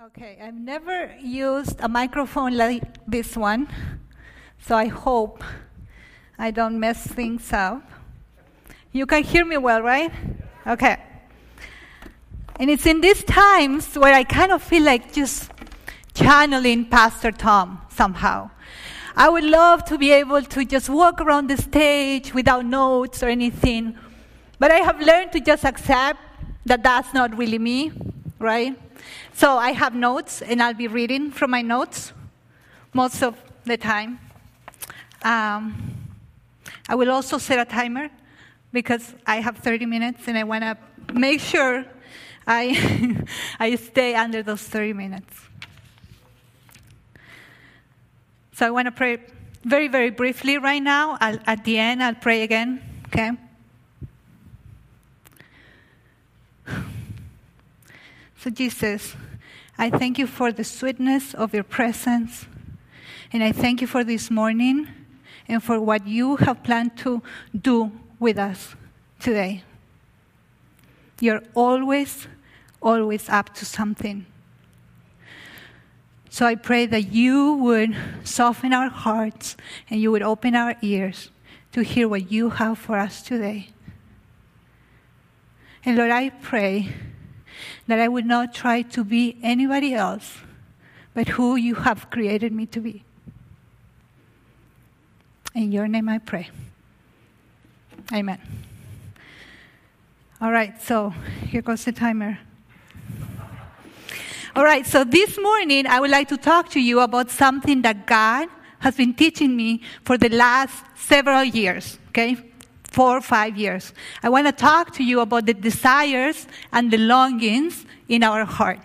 Okay, I've never used a microphone like this one, so I hope I don't mess things up. You can hear me well, right? Okay. And it's in these times where I kind of feel like just channeling Pastor Tom somehow. I would love to be able to just walk around the stage without notes or anything, but I have learned to just accept that that's not really me, right? So I have notes, and I'll be reading from my notes most of the time. Um, I will also set a timer because I have 30 minutes, and I want to make sure I, I stay under those 30 minutes. So I want to pray very, very briefly right now. I'll, at the end, I'll pray again, okay? So, Jesus, I thank you for the sweetness of your presence. And I thank you for this morning and for what you have planned to do with us today. You're always, always up to something. So I pray that you would soften our hearts and you would open our ears to hear what you have for us today. And Lord, I pray that I would not try to be anybody else but who you have created me to be. In your name I pray. Amen. All right, so here goes the timer. All right, so this morning I would like to talk to you about something that God has been teaching me for the last several years, okay? Four or five years. I want to talk to you about the desires and the longings in our heart.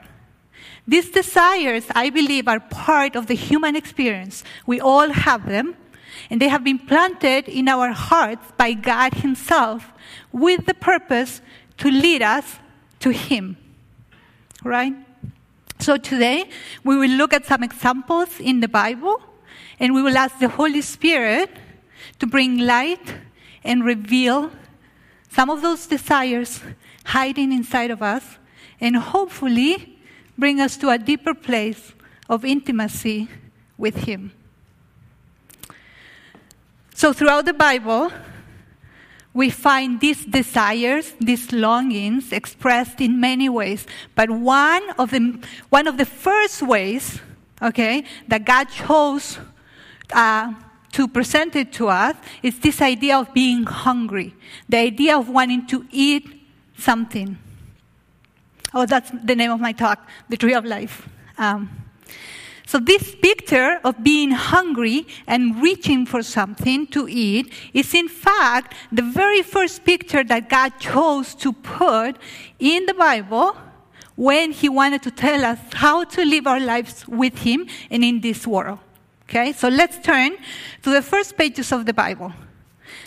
These desires, I believe, are part of the human experience. We all have them, and they have been planted in our hearts by God Himself with the purpose to lead us to Him. Right? So today, we will look at some examples in the Bible, and we will ask the Holy Spirit to bring light and reveal some of those desires hiding inside of us and hopefully bring us to a deeper place of intimacy with Him. So, throughout the Bible, we find these desires, these longings expressed in many ways. But one of the, one of the first ways, okay, that God chose uh, to present it to us is this idea of being hungry, the idea of wanting to eat something. Oh, that's the name of my talk, The Tree of Life. Um, so, this picture of being hungry and reaching for something to eat is, in fact, the very first picture that God chose to put in the Bible when He wanted to tell us how to live our lives with Him and in this world. Okay, so let's turn to the first pages of the Bible.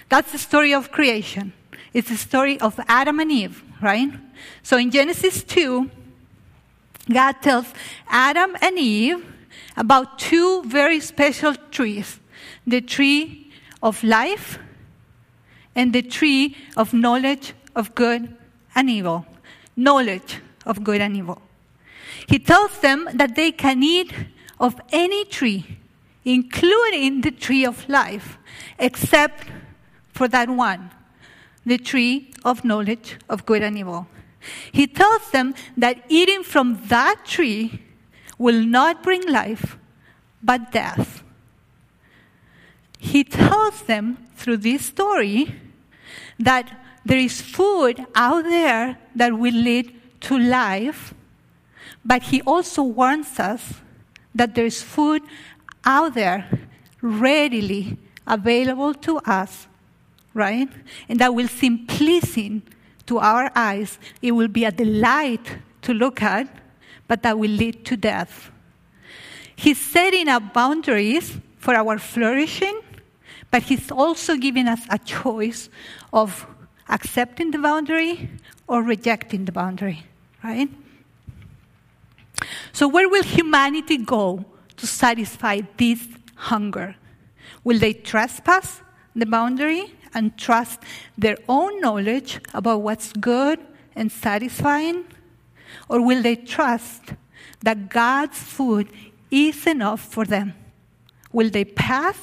That's the story of creation. It's the story of Adam and Eve, right? So in Genesis 2, God tells Adam and Eve about two very special trees the tree of life and the tree of knowledge of good and evil. Knowledge of good and evil. He tells them that they can eat of any tree including the tree of life, except for that one, the tree of knowledge of good and evil. He tells them that eating from that tree will not bring life, but death. He tells them through this story that there is food out there that will lead to life, but he also warns us that there is food out there readily available to us, right? And that will seem pleasing to our eyes. It will be a delight to look at, but that will lead to death. He's setting up boundaries for our flourishing, but He's also giving us a choice of accepting the boundary or rejecting the boundary, right? So, where will humanity go to satisfy this hunger? Will they trespass the boundary and trust their own knowledge about what's good and satisfying? Or will they trust that God's food is enough for them? Will they pass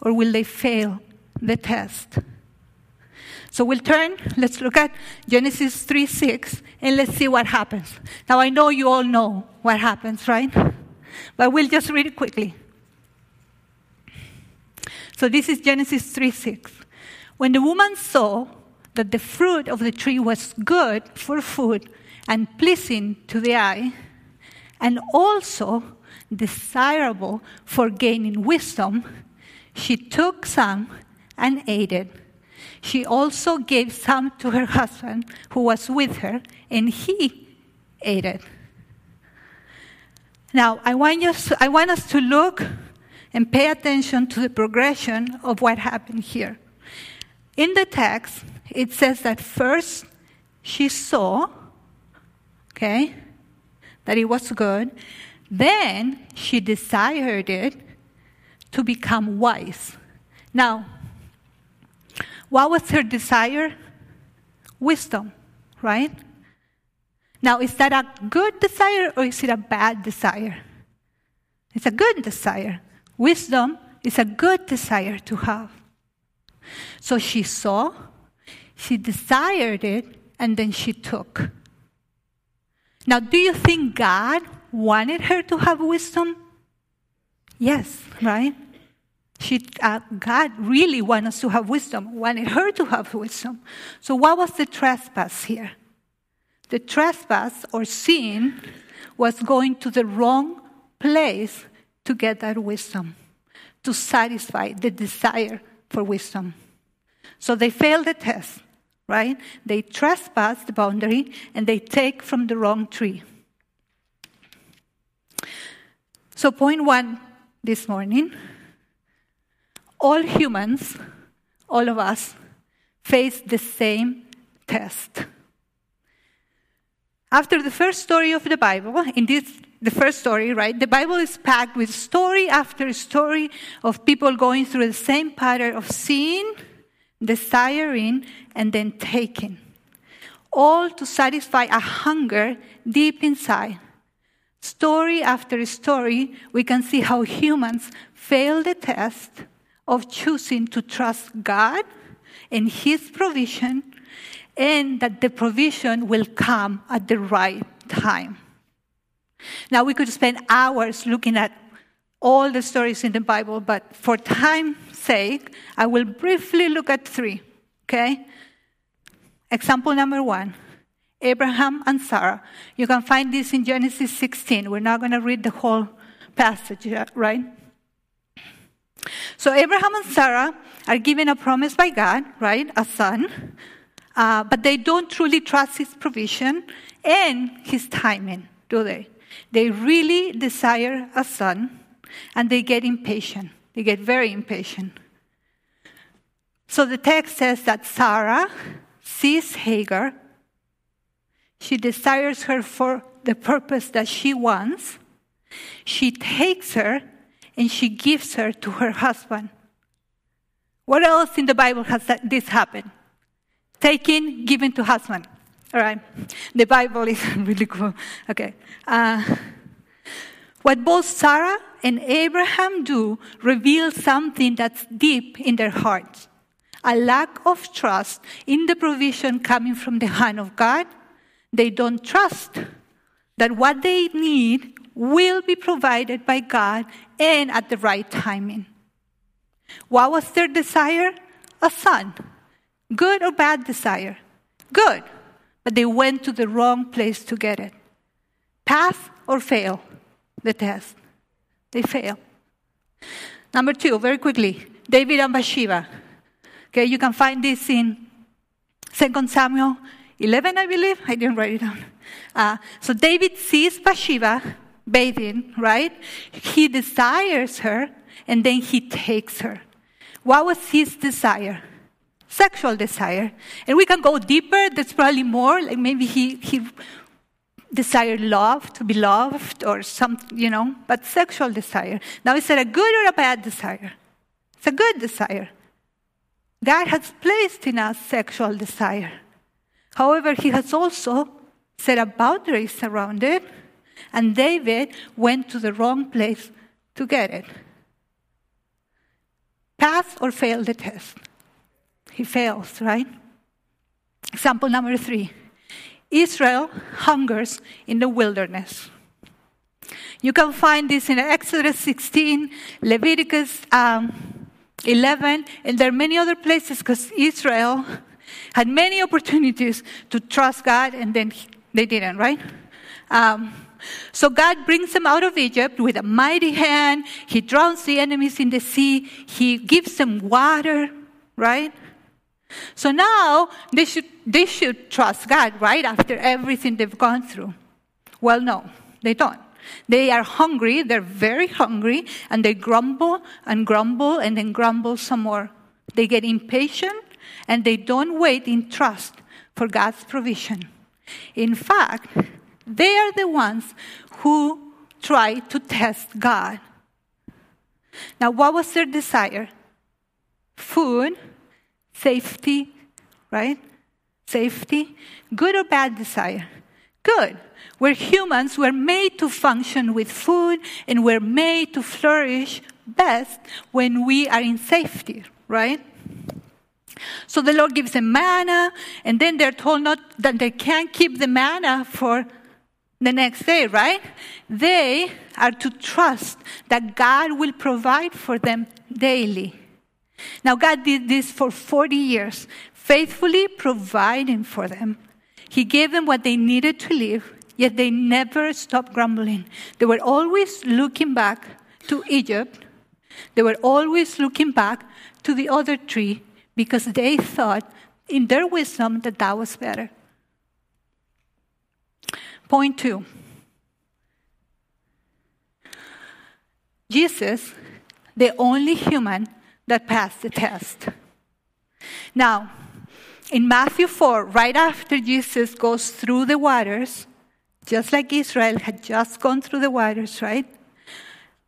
or will they fail the test? So we'll turn, let's look at Genesis 3 6, and let's see what happens. Now, I know you all know what happens, right? But we'll just read it quickly. So this is Genesis 3 6. When the woman saw that the fruit of the tree was good for food and pleasing to the eye, and also desirable for gaining wisdom, she took some and ate it. She also gave some to her husband who was with her, and he ate it. Now, I want, us, I want us to look and pay attention to the progression of what happened here. In the text, it says that first she saw, okay, that it was good. Then she desired it to become wise. Now, what was her desire? Wisdom, right? Now, is that a good desire or is it a bad desire? It's a good desire. Wisdom is a good desire to have. So she saw, she desired it, and then she took. Now, do you think God wanted her to have wisdom? Yes, right? She, uh, God really wanted us to have wisdom, wanted her to have wisdom. So, what was the trespass here? The trespass or sin was going to the wrong place to get that wisdom, to satisfy the desire for wisdom. So they failed the test, right? They trespass the boundary and they take from the wrong tree. So, point one this morning all humans, all of us, face the same test. After the first story of the Bible, in this, the first story, right, the Bible is packed with story after story of people going through the same pattern of seeing, desiring, and then taking, all to satisfy a hunger deep inside. Story after story, we can see how humans fail the test of choosing to trust God and His provision and that the provision will come at the right time. Now, we could spend hours looking at all the stories in the Bible, but for time's sake, I will briefly look at three, okay? Example number one Abraham and Sarah. You can find this in Genesis 16. We're not going to read the whole passage, right? So, Abraham and Sarah are given a promise by God, right? A son uh, but they don't truly trust His provision and His timing, do they? They really desire a son and they get impatient. They get very impatient. So the text says that Sarah sees Hagar. She desires her for the purpose that she wants. She takes her and she gives her to her husband. What else in the Bible has this happened? Taken, given to husband. All right. The Bible is really cool. Okay. Uh, what both Sarah and Abraham do reveals something that's deep in their hearts a lack of trust in the provision coming from the hand of God. They don't trust that what they need will be provided by God and at the right timing. What was their desire? A son. Good or bad desire? Good. But they went to the wrong place to get it. Pass or fail the test? They fail. Number two, very quickly David and Bathsheba. Okay, you can find this in 2 Samuel 11, I believe. I didn't write it down. Uh, so David sees Bathsheba bathing, right? He desires her, and then he takes her. What was his desire? Sexual desire. And we can go deeper, that's probably more, like maybe he, he desired love, to be loved, or something, you know, but sexual desire. Now, is it a good or a bad desire? It's a good desire. God has placed in us sexual desire. However, He has also set up boundaries around it and David went to the wrong place to get it. Pass or fail the test? He fails, right? Example number three Israel hungers in the wilderness. You can find this in Exodus 16, Leviticus um, 11, and there are many other places because Israel had many opportunities to trust God and then they didn't, right? Um, so God brings them out of Egypt with a mighty hand. He drowns the enemies in the sea. He gives them water, right? So now they should, they should trust God, right? After everything they've gone through. Well, no, they don't. They are hungry, they're very hungry, and they grumble and grumble and then grumble some more. They get impatient and they don't wait in trust for God's provision. In fact, they are the ones who try to test God. Now, what was their desire? Food, safety, right? Safety. Good or bad desire? Good. We're humans, we're made to function with food, and we're made to flourish best when we are in safety, right? So the Lord gives them manna, and then they're told not that they can't keep the manna for the next day, right? They are to trust that God will provide for them daily. Now, God did this for 40 years, faithfully providing for them. He gave them what they needed to live, Yet they never stopped grumbling. They were always looking back to Egypt. They were always looking back to the other tree because they thought, in their wisdom, that that was better. Point two Jesus, the only human that passed the test. Now, in Matthew 4, right after Jesus goes through the waters, just like Israel had just gone through the waters, right?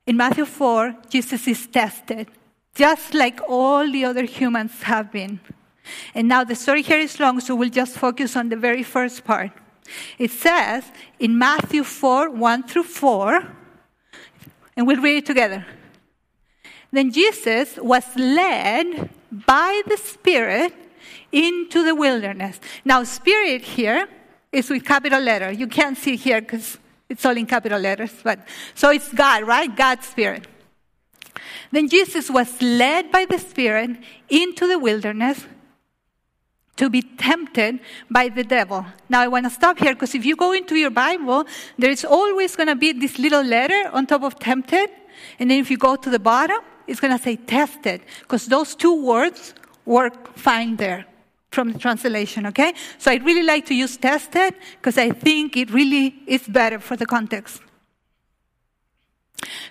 In Matthew 4, Jesus is tested, just like all the other humans have been. And now the story here is long, so we'll just focus on the very first part. It says in Matthew 4 1 through 4, and we'll read it together. Then Jesus was led by the Spirit into the wilderness. Now, Spirit here is with capital letter. You can't see here because it's all in capital letters, but so it's God, right? God's Spirit. Then Jesus was led by the Spirit into the wilderness to be tempted by the devil. Now I want to stop here because if you go into your Bible, there is always going to be this little letter on top of tempted. And then if you go to the bottom, it's going to say tested because those two words work fine there from the translation, okay? So I really like to use tested because I think it really is better for the context.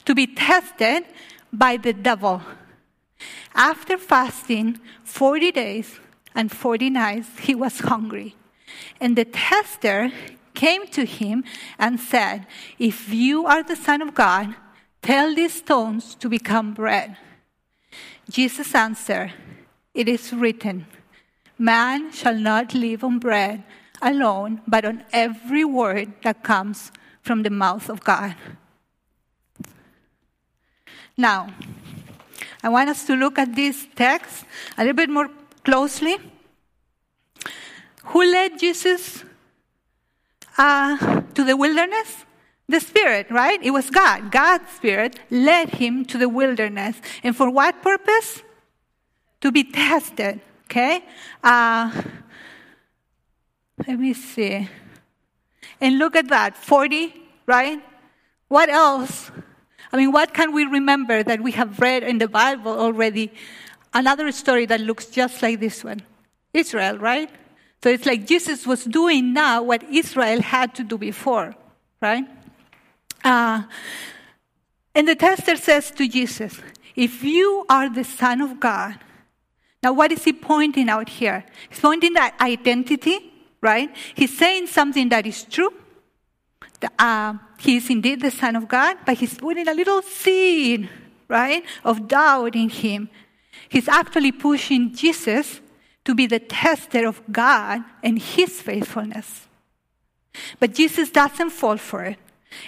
To be tested by the devil. After fasting 40 days and 40 nights, he was hungry. And the tester came to him and said, If you are the Son of God, tell these stones to become bread. Jesus answered, It is written, Man shall not live on bread alone, but on every word that comes from the mouth of God. Now, I want us to look at this text a little bit more closely. Who led Jesus uh, to the wilderness? The Spirit, right? It was God. God's Spirit led him to the wilderness. And for what purpose? To be tested. Okay? Uh, let me see. And look at that 40, right? What else? I mean, what can we remember that we have read in the Bible already? Another story that looks just like this one Israel, right? So it's like Jesus was doing now what Israel had to do before, right? Uh, and the tester says to Jesus, If you are the Son of God, now, what is he pointing out here? He's pointing that identity, right? He's saying something that is true. Uh, he is indeed the Son of God, but he's putting a little seed, right, of doubt in him. He's actually pushing Jesus to be the tester of God and his faithfulness. But Jesus doesn't fall for it.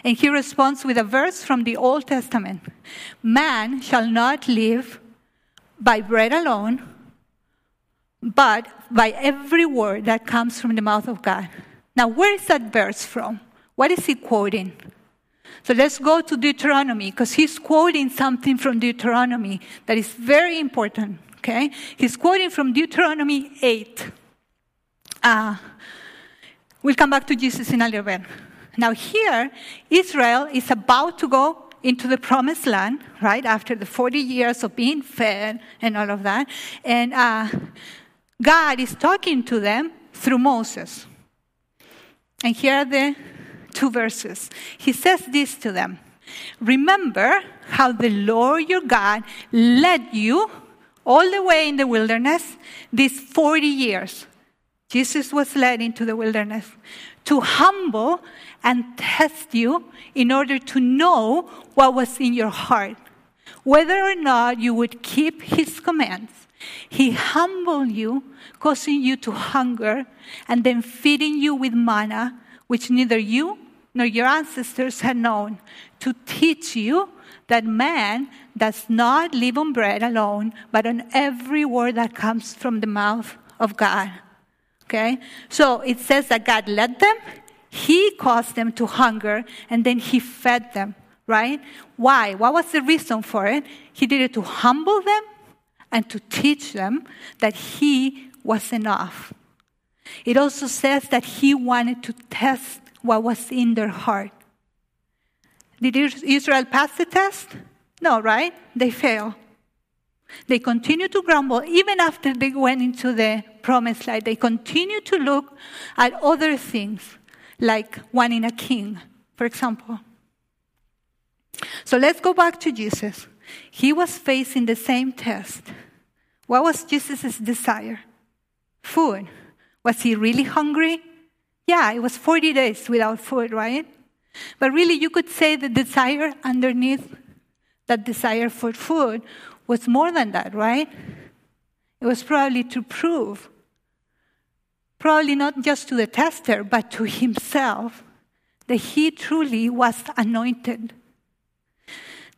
And he responds with a verse from the Old Testament Man shall not live by bread alone, but by every word that comes from the mouth of God. Now, where is that verse from? What is he quoting? So let's go to Deuteronomy because he's quoting something from Deuteronomy that is very important. Okay? He's quoting from Deuteronomy 8. Uh, we'll come back to Jesus in a little bit. Now, here, Israel is about to go into the promised land, right, after the 40 years of being fed and all of that. And uh, God is talking to them through Moses. And here are the two verses. He says this to them Remember how the Lord your God led you all the way in the wilderness these 40 years. Jesus was led into the wilderness to humble and test you in order to know what was in your heart, whether or not you would keep his commands. He humbled you, causing you to hunger, and then feeding you with manna, which neither you nor your ancestors had known, to teach you that man does not live on bread alone, but on every word that comes from the mouth of God. Okay? So it says that God led them, He caused them to hunger, and then He fed them, right? Why? What was the reason for it? He did it to humble them and to teach them that He was enough. It also says that He wanted to test what was in their heart. Did Israel pass the test? No, right? They failed. They continue to grumble even after they went into the promised land. They continue to look at other things, like one in a king, for example. So let's go back to Jesus. He was facing the same test. What was Jesus' desire? Food. Was he really hungry? Yeah, it was 40 days without food, right? But really, you could say the desire underneath that desire for food was more than that, right? It was probably to prove, probably not just to the tester, but to himself, that he truly was anointed,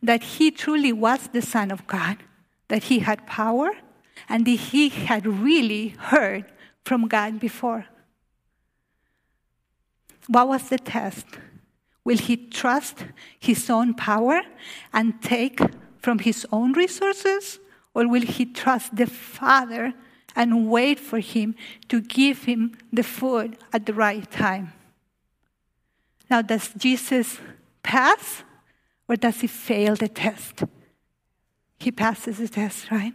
that he truly was the Son of God, that he had power, and that he had really heard from God before. What was the test? Will he trust his own power and take from his own resources? Or will he trust the Father and wait for him to give him the food at the right time? Now, does Jesus pass or does he fail the test? He passes the test, right?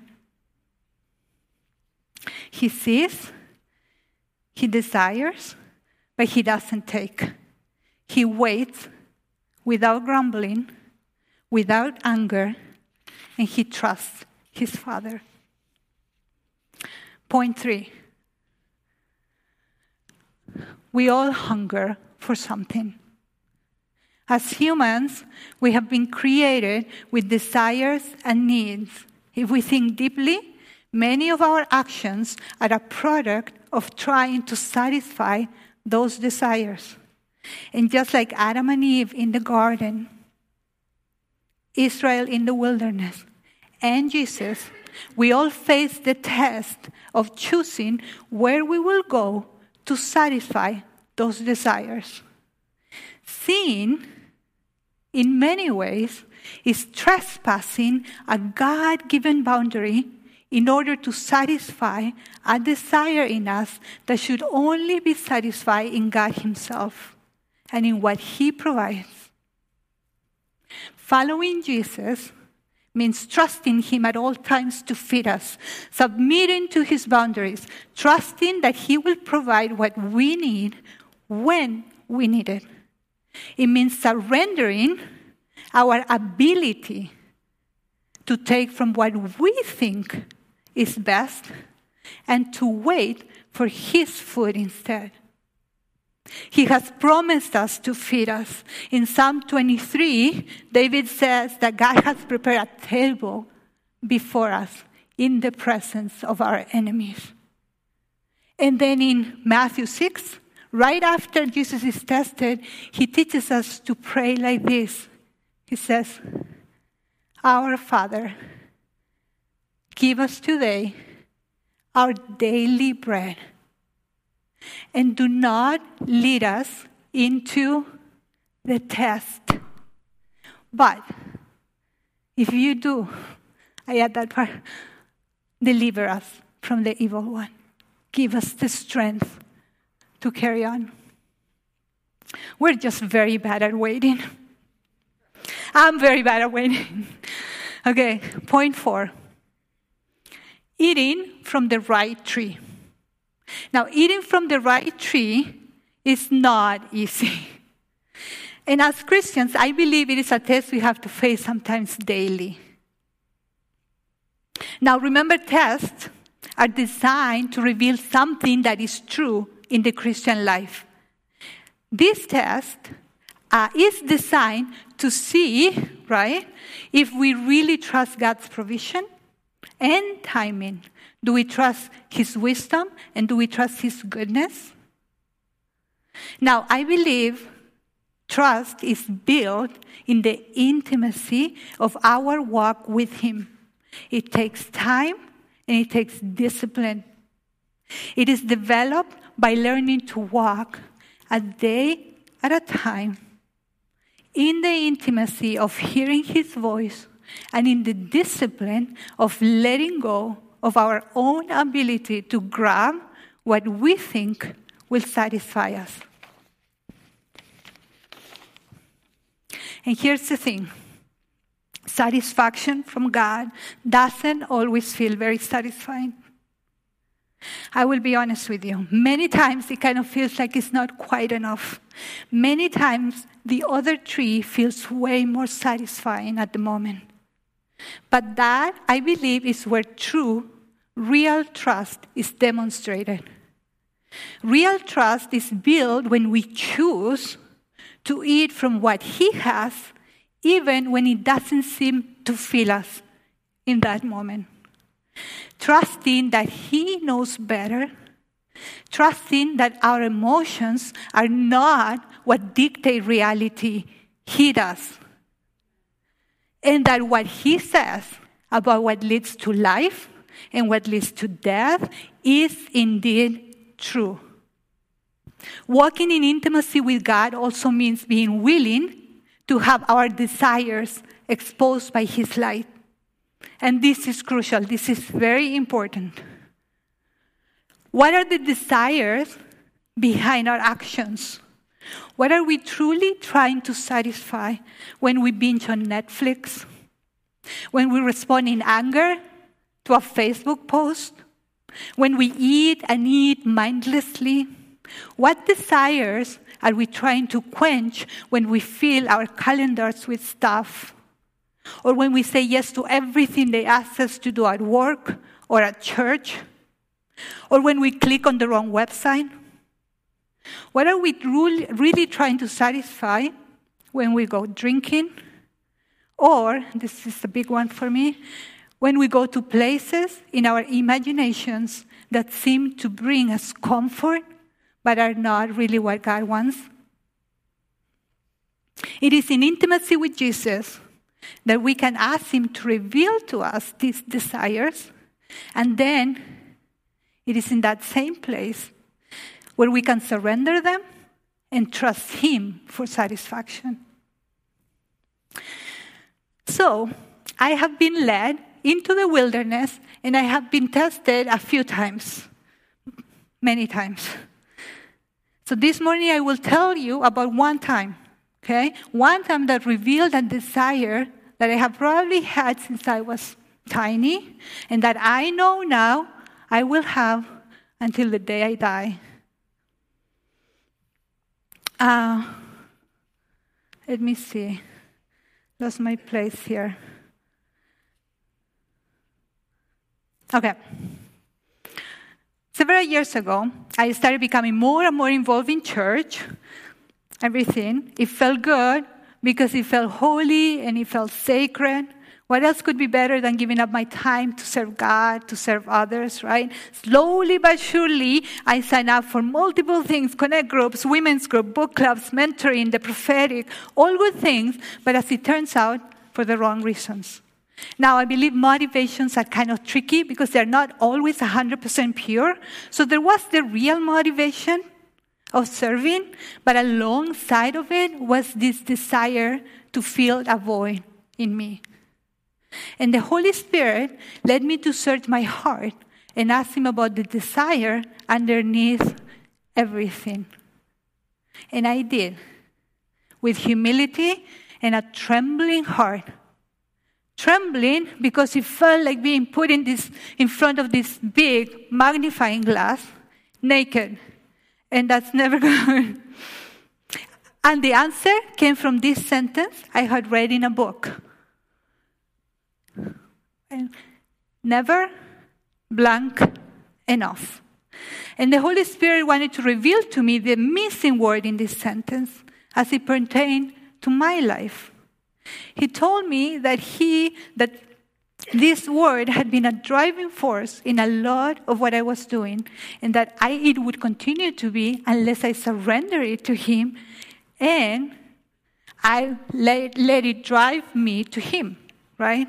He sees, he desires, but he doesn't take. He waits without grumbling, without anger, and he trusts his Father. Point three we all hunger for something. As humans, we have been created with desires and needs. If we think deeply, many of our actions are a product of trying to satisfy those desires. And just like Adam and Eve in the garden, Israel in the wilderness, and Jesus, we all face the test of choosing where we will go to satisfy those desires. Sin, in many ways, is trespassing a God given boundary in order to satisfy a desire in us that should only be satisfied in God Himself and in what He provides. Following Jesus means trusting Him at all times to feed us, submitting to His boundaries, trusting that He will provide what we need when we need it. It means surrendering our ability to take from what we think is best and to wait for His food instead. He has promised us to feed us. In Psalm 23, David says that God has prepared a table before us in the presence of our enemies. And then in Matthew 6, right after Jesus is tested, he teaches us to pray like this. He says, Our Father, give us today our daily bread, and do not lead us into the test. But if you do, I add that part, deliver us from the evil one. Give us the strength to carry on. We're just very bad at waiting. I'm very bad at waiting. okay, point four eating from the right tree. Now, eating from the right tree is not easy. And as Christians, I believe it is a test we have to face sometimes daily. Now, remember, tests are designed to reveal something that is true in the Christian life. This test uh, is designed to see, right, if we really trust God's provision and timing. Do we trust His wisdom and do we trust His goodness? Now, I believe trust is built in the intimacy of our walk with Him. It takes time and it takes discipline. It is developed by learning to walk a day at a time in the intimacy of hearing His voice and in the discipline of letting go of our own ability to grab what we think will satisfy us. And here's the thing satisfaction from God doesn't always feel very satisfying. I will be honest with you. Many times it kind of feels like it's not quite enough. Many times the other tree feels way more satisfying at the moment. But that, I believe, is where true, real trust is demonstrated. Real trust is built when we choose to eat from what He has, even when it doesn't seem to fill us in that moment. Trusting that He knows better, trusting that our emotions are not what dictate reality, He does. And that what He says about what leads to life and what leads to death is indeed true. Walking in intimacy with God also means being willing to have our desires exposed by His light. And this is crucial, this is very important. What are the desires behind our actions? What are we truly trying to satisfy when we binge on Netflix? When we respond in anger to a Facebook post? When we eat and eat mindlessly? What desires are we trying to quench when we fill our calendars with stuff? Or when we say yes to everything they ask us to do at work or at church? Or when we click on the wrong website? What are we really trying to satisfy when we go drinking? Or, this is a big one for me, when we go to places in our imaginations that seem to bring us comfort but are not really what God wants? It is in intimacy with Jesus that we can ask Him to reveal to us these desires, and then it is in that same place where we can surrender them and trust Him for satisfaction. So, I have been led into the wilderness and I have been tested a few times, many times. So this morning I will tell you about one time, okay? One time that revealed a desire that I have probably had since I was tiny and that I know now I will have until the day I die. Uh, let me see. Lost my place here. Okay. Several years ago, I started becoming more and more involved in church, everything. It felt good because it felt holy and it felt sacred. What else could be better than giving up my time to serve God, to serve others, right? Slowly but surely, I signed up for multiple things connect groups, women's group, book clubs, mentoring, the prophetic, all good things, but as it turns out, for the wrong reasons. Now, I believe motivations are kind of tricky because they're not always 100% pure. So there was the real motivation of serving, but alongside of it was this desire to fill a void in me. And the Holy Spirit led me to search my heart and ask Him about the desire underneath everything. And I did, with humility and a trembling heart. Trembling because it felt like being put in, this, in front of this big magnifying glass, naked. And that's never good. and the answer came from this sentence I had read in a book. And never blank enough. And the Holy Spirit wanted to reveal to me the missing word in this sentence as it pertained to my life. He told me that he that this word had been a driving force in a lot of what I was doing, and that I, it would continue to be unless I surrender it to Him and I let, let it drive me to Him, right?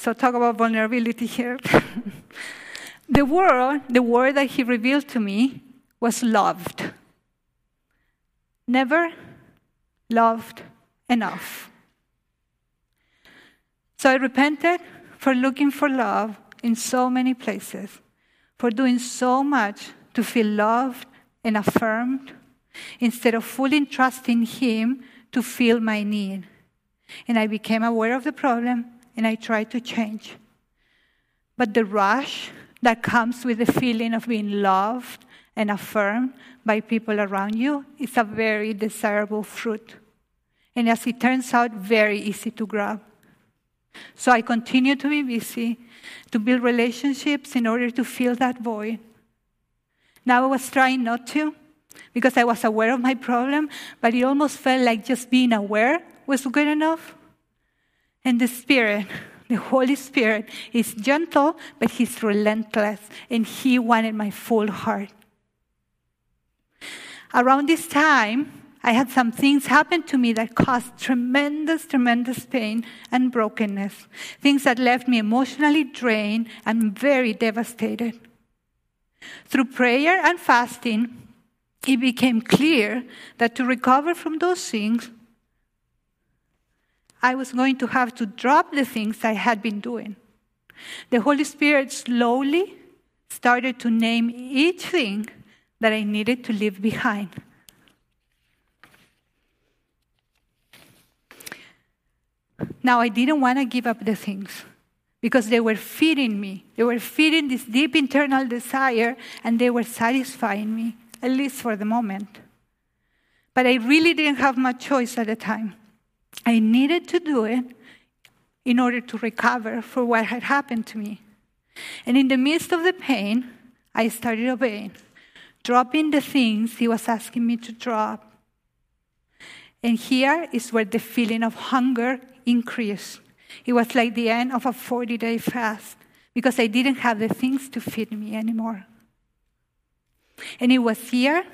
So, talk about vulnerability here. the word, the word that He revealed to me was loved. Never loved enough. So I repented for looking for love in so many places, for doing so much to feel loved and affirmed, instead of fully trusting Him to fill my need. And I became aware of the problem and I try to change. But the rush that comes with the feeling of being loved and affirmed by people around you is a very desirable fruit. And as it turns out, very easy to grab. So I continue to be busy, to build relationships in order to fill that void. Now I was trying not to because I was aware of my problem, but it almost felt like just being aware was good enough. And the Spirit, the Holy Spirit, is gentle, but He's relentless, and He wanted my full heart. Around this time, I had some things happen to me that caused tremendous, tremendous pain and brokenness. Things that left me emotionally drained and very devastated. Through prayer and fasting, it became clear that to recover from those things, I was going to have to drop the things I had been doing. The Holy Spirit slowly started to name each thing that I needed to leave behind. Now, I didn't want to give up the things because they were feeding me. They were feeding this deep internal desire and they were satisfying me, at least for the moment. But I really didn't have much choice at the time. I needed to do it in order to recover for what had happened to me. And in the midst of the pain, I started obeying, dropping the things he was asking me to drop. And here is where the feeling of hunger increased. It was like the end of a 40 day fast because I didn't have the things to feed me anymore. And it was here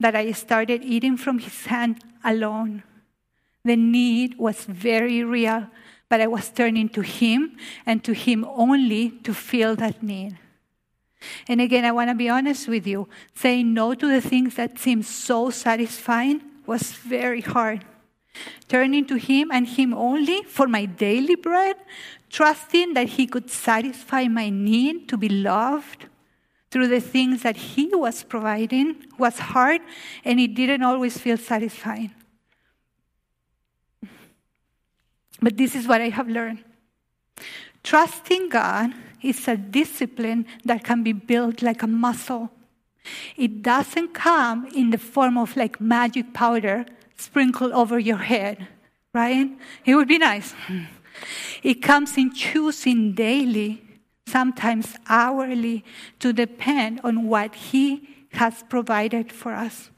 that I started eating from his hand alone. The need was very real, but I was turning to him and to him only to fill that need. And again, I want to be honest with you. Saying no to the things that seem so satisfying was very hard turning to Him and Him only for my daily bread, trusting that He could satisfy my need to be loved through the things that He was providing was hard and it didn't always feel satisfying. But this is what I have learned. Trusting God is a discipline that can be built like a muscle. It doesn't come in the form of like magic powder sprinkle over your head, right? It would be nice. It comes in choosing daily, sometimes hourly, to depend on what He has provided for us.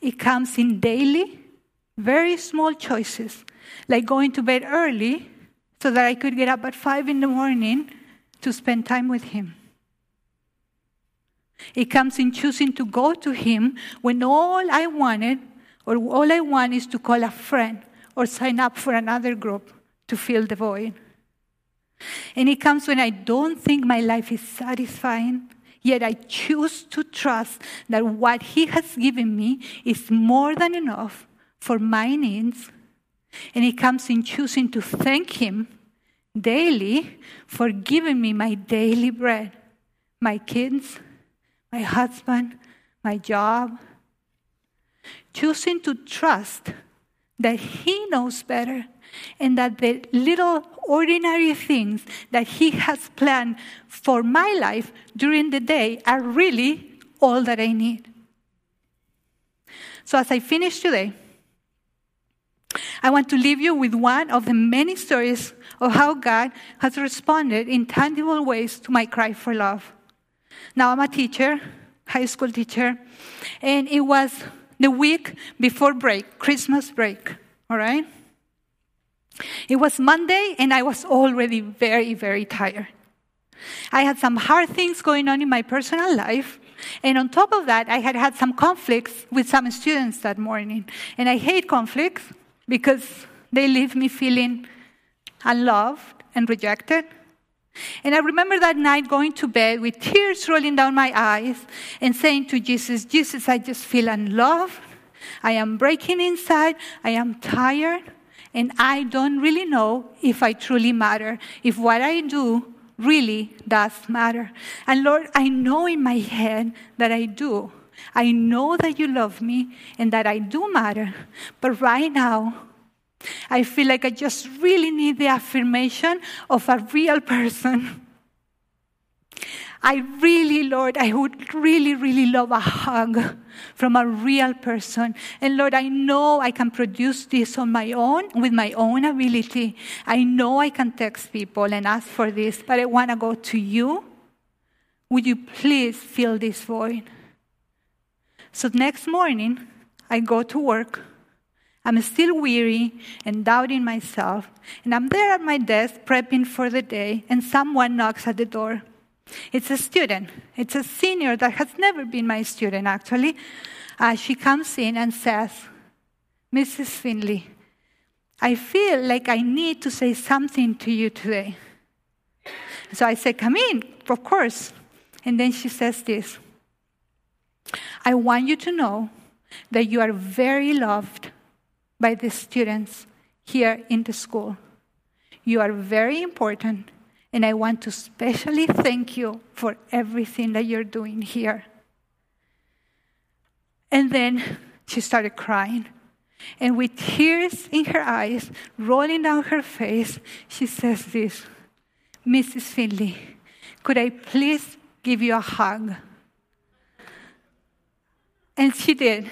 It comes in daily Very small choices, like going to bed early so that I could get up at five in the morning to spend time with Him. It comes in choosing to go to Him when all I wanted or all I want is to call a friend or sign up for another group to fill the void. And it comes when I don't think my life is satisfying, yet I choose to trust that what He has given me is more than enough for my needs. And it comes in choosing to thank Him daily for giving me my daily bread, my kids, my husband, my job. Choosing to trust that He knows better and that the little ordinary things that He has planned for my life during the day are really all that I need. So, as I finish today, I want to leave you with one of the many stories of how God has responded in tangible ways to my cry for love. Now, I'm a teacher, high school teacher, and it was the week before break, Christmas break, all right? It was Monday, and I was already very, very tired. I had some hard things going on in my personal life, and on top of that, I had had some conflicts with some students that morning. And I hate conflicts because they leave me feeling unloved and rejected. And I remember that night going to bed with tears rolling down my eyes and saying to Jesus, Jesus, I just feel unloved. I am breaking inside. I am tired. And I don't really know if I truly matter, if what I do really does matter. And Lord, I know in my head that I do. I know that you love me and that I do matter. But right now, I feel like I just really need the affirmation of a real person. I really, Lord, I would really, really love a hug from a real person. And Lord, I know I can produce this on my own, with my own ability. I know I can text people and ask for this, but I want to go to you. Would you please fill this void? So next morning, I go to work. I'm still weary and doubting myself, and I'm there at my desk prepping for the day, and someone knocks at the door. It's a student. It's a senior that has never been my student, actually. Uh, she comes in and says, Mrs. Finley, I feel like I need to say something to you today. So I say, Come in, of course. And then she says this I want you to know that you are very loved by the students here in the school. You are very important, and I want to especially thank you for everything that you're doing here. And then she started crying. And with tears in her eyes, rolling down her face, she says this Mrs. Finley, could I please give you a hug? And she did.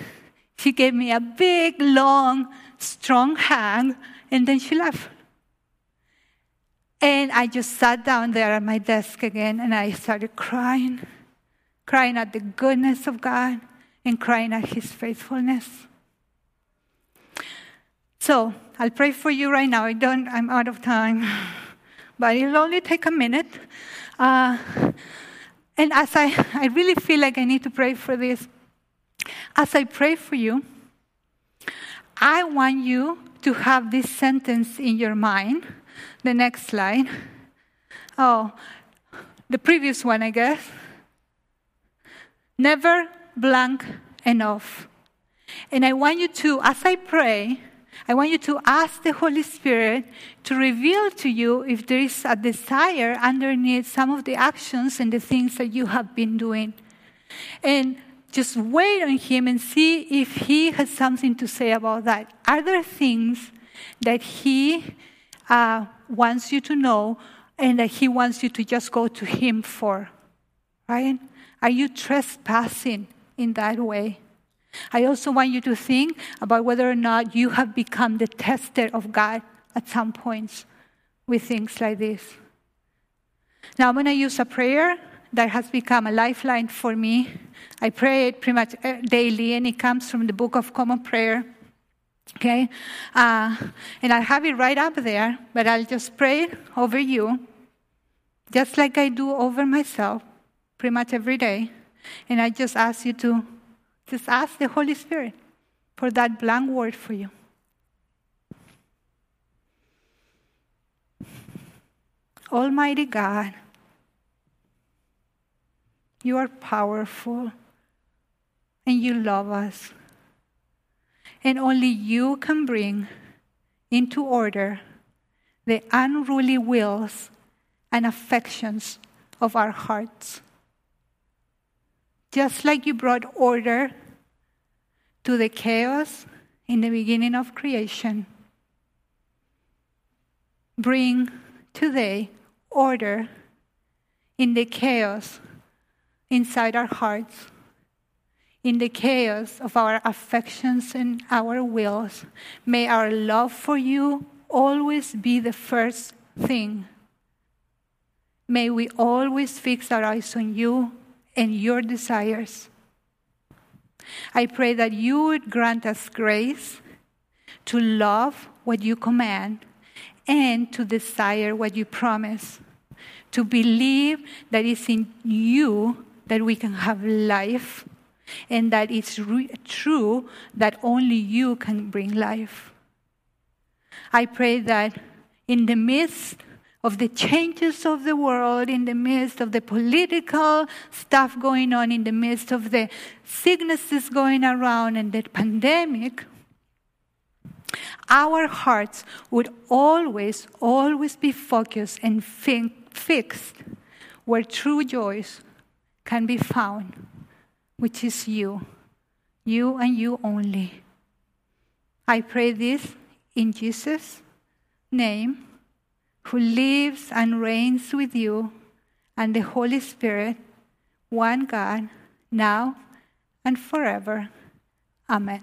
She gave me a big, long, strong hug, and then she left. And I just sat down there at my desk again and I started crying, crying at the goodness of God and crying at His faithfulness. So I'll pray for you right now. I don't, I'm out of time, but it'll only take a minute. Uh, and as I, I really feel like I need to pray for this, as I pray for you, I want you to have this sentence in your mind. The next slide. Oh, the previous one, I guess. Never blank enough. And I want you to, as I pray, I want you to ask the Holy Spirit to reveal to you if there is a desire underneath some of the actions and the things that you have been doing. And just wait on Him and see if He has something to say about that. Are there things that He uh, wants you to know and that He wants you to just go to Him for? Right? Are you trespassing in that way? I also want you to think about whether or not you have become the tester of God at some points with things like this. Now, I'm going to use a prayer that has become a lifeline for me. I pray it pretty much uh, daily, and it comes from the Book of Common Prayer. Okay? Uh, and I have it right up there, but I'll just pray over you, just like I do over myself pretty much every day. And I just ask you to just ask the Holy Spirit for that blank word for you. Almighty God, you are powerful and you love us. And only you can bring into order the unruly wills and affections of our hearts. Just like you brought order to the chaos in the beginning of creation, bring today order in the chaos inside our hearts, in the chaos of our affections and our wills. May our love for you always be the first thing. May we always fix our eyes on you and your desires. I pray that you would grant us grace to love what you command and to desire what you promise, to believe that it's in you that we can have life, and that it's re- true that only you can bring life. I pray that in the midst of the changes of the world, in the midst of the political stuff going on, in the midst of the sicknesses going around and the pandemic, our hearts would always, always be focused and fixed where true joys can be found, which is you, you and you only. I pray this in Jesus' name, who lives and reigns with you and the Holy Spirit, one God, now and forever. Amen.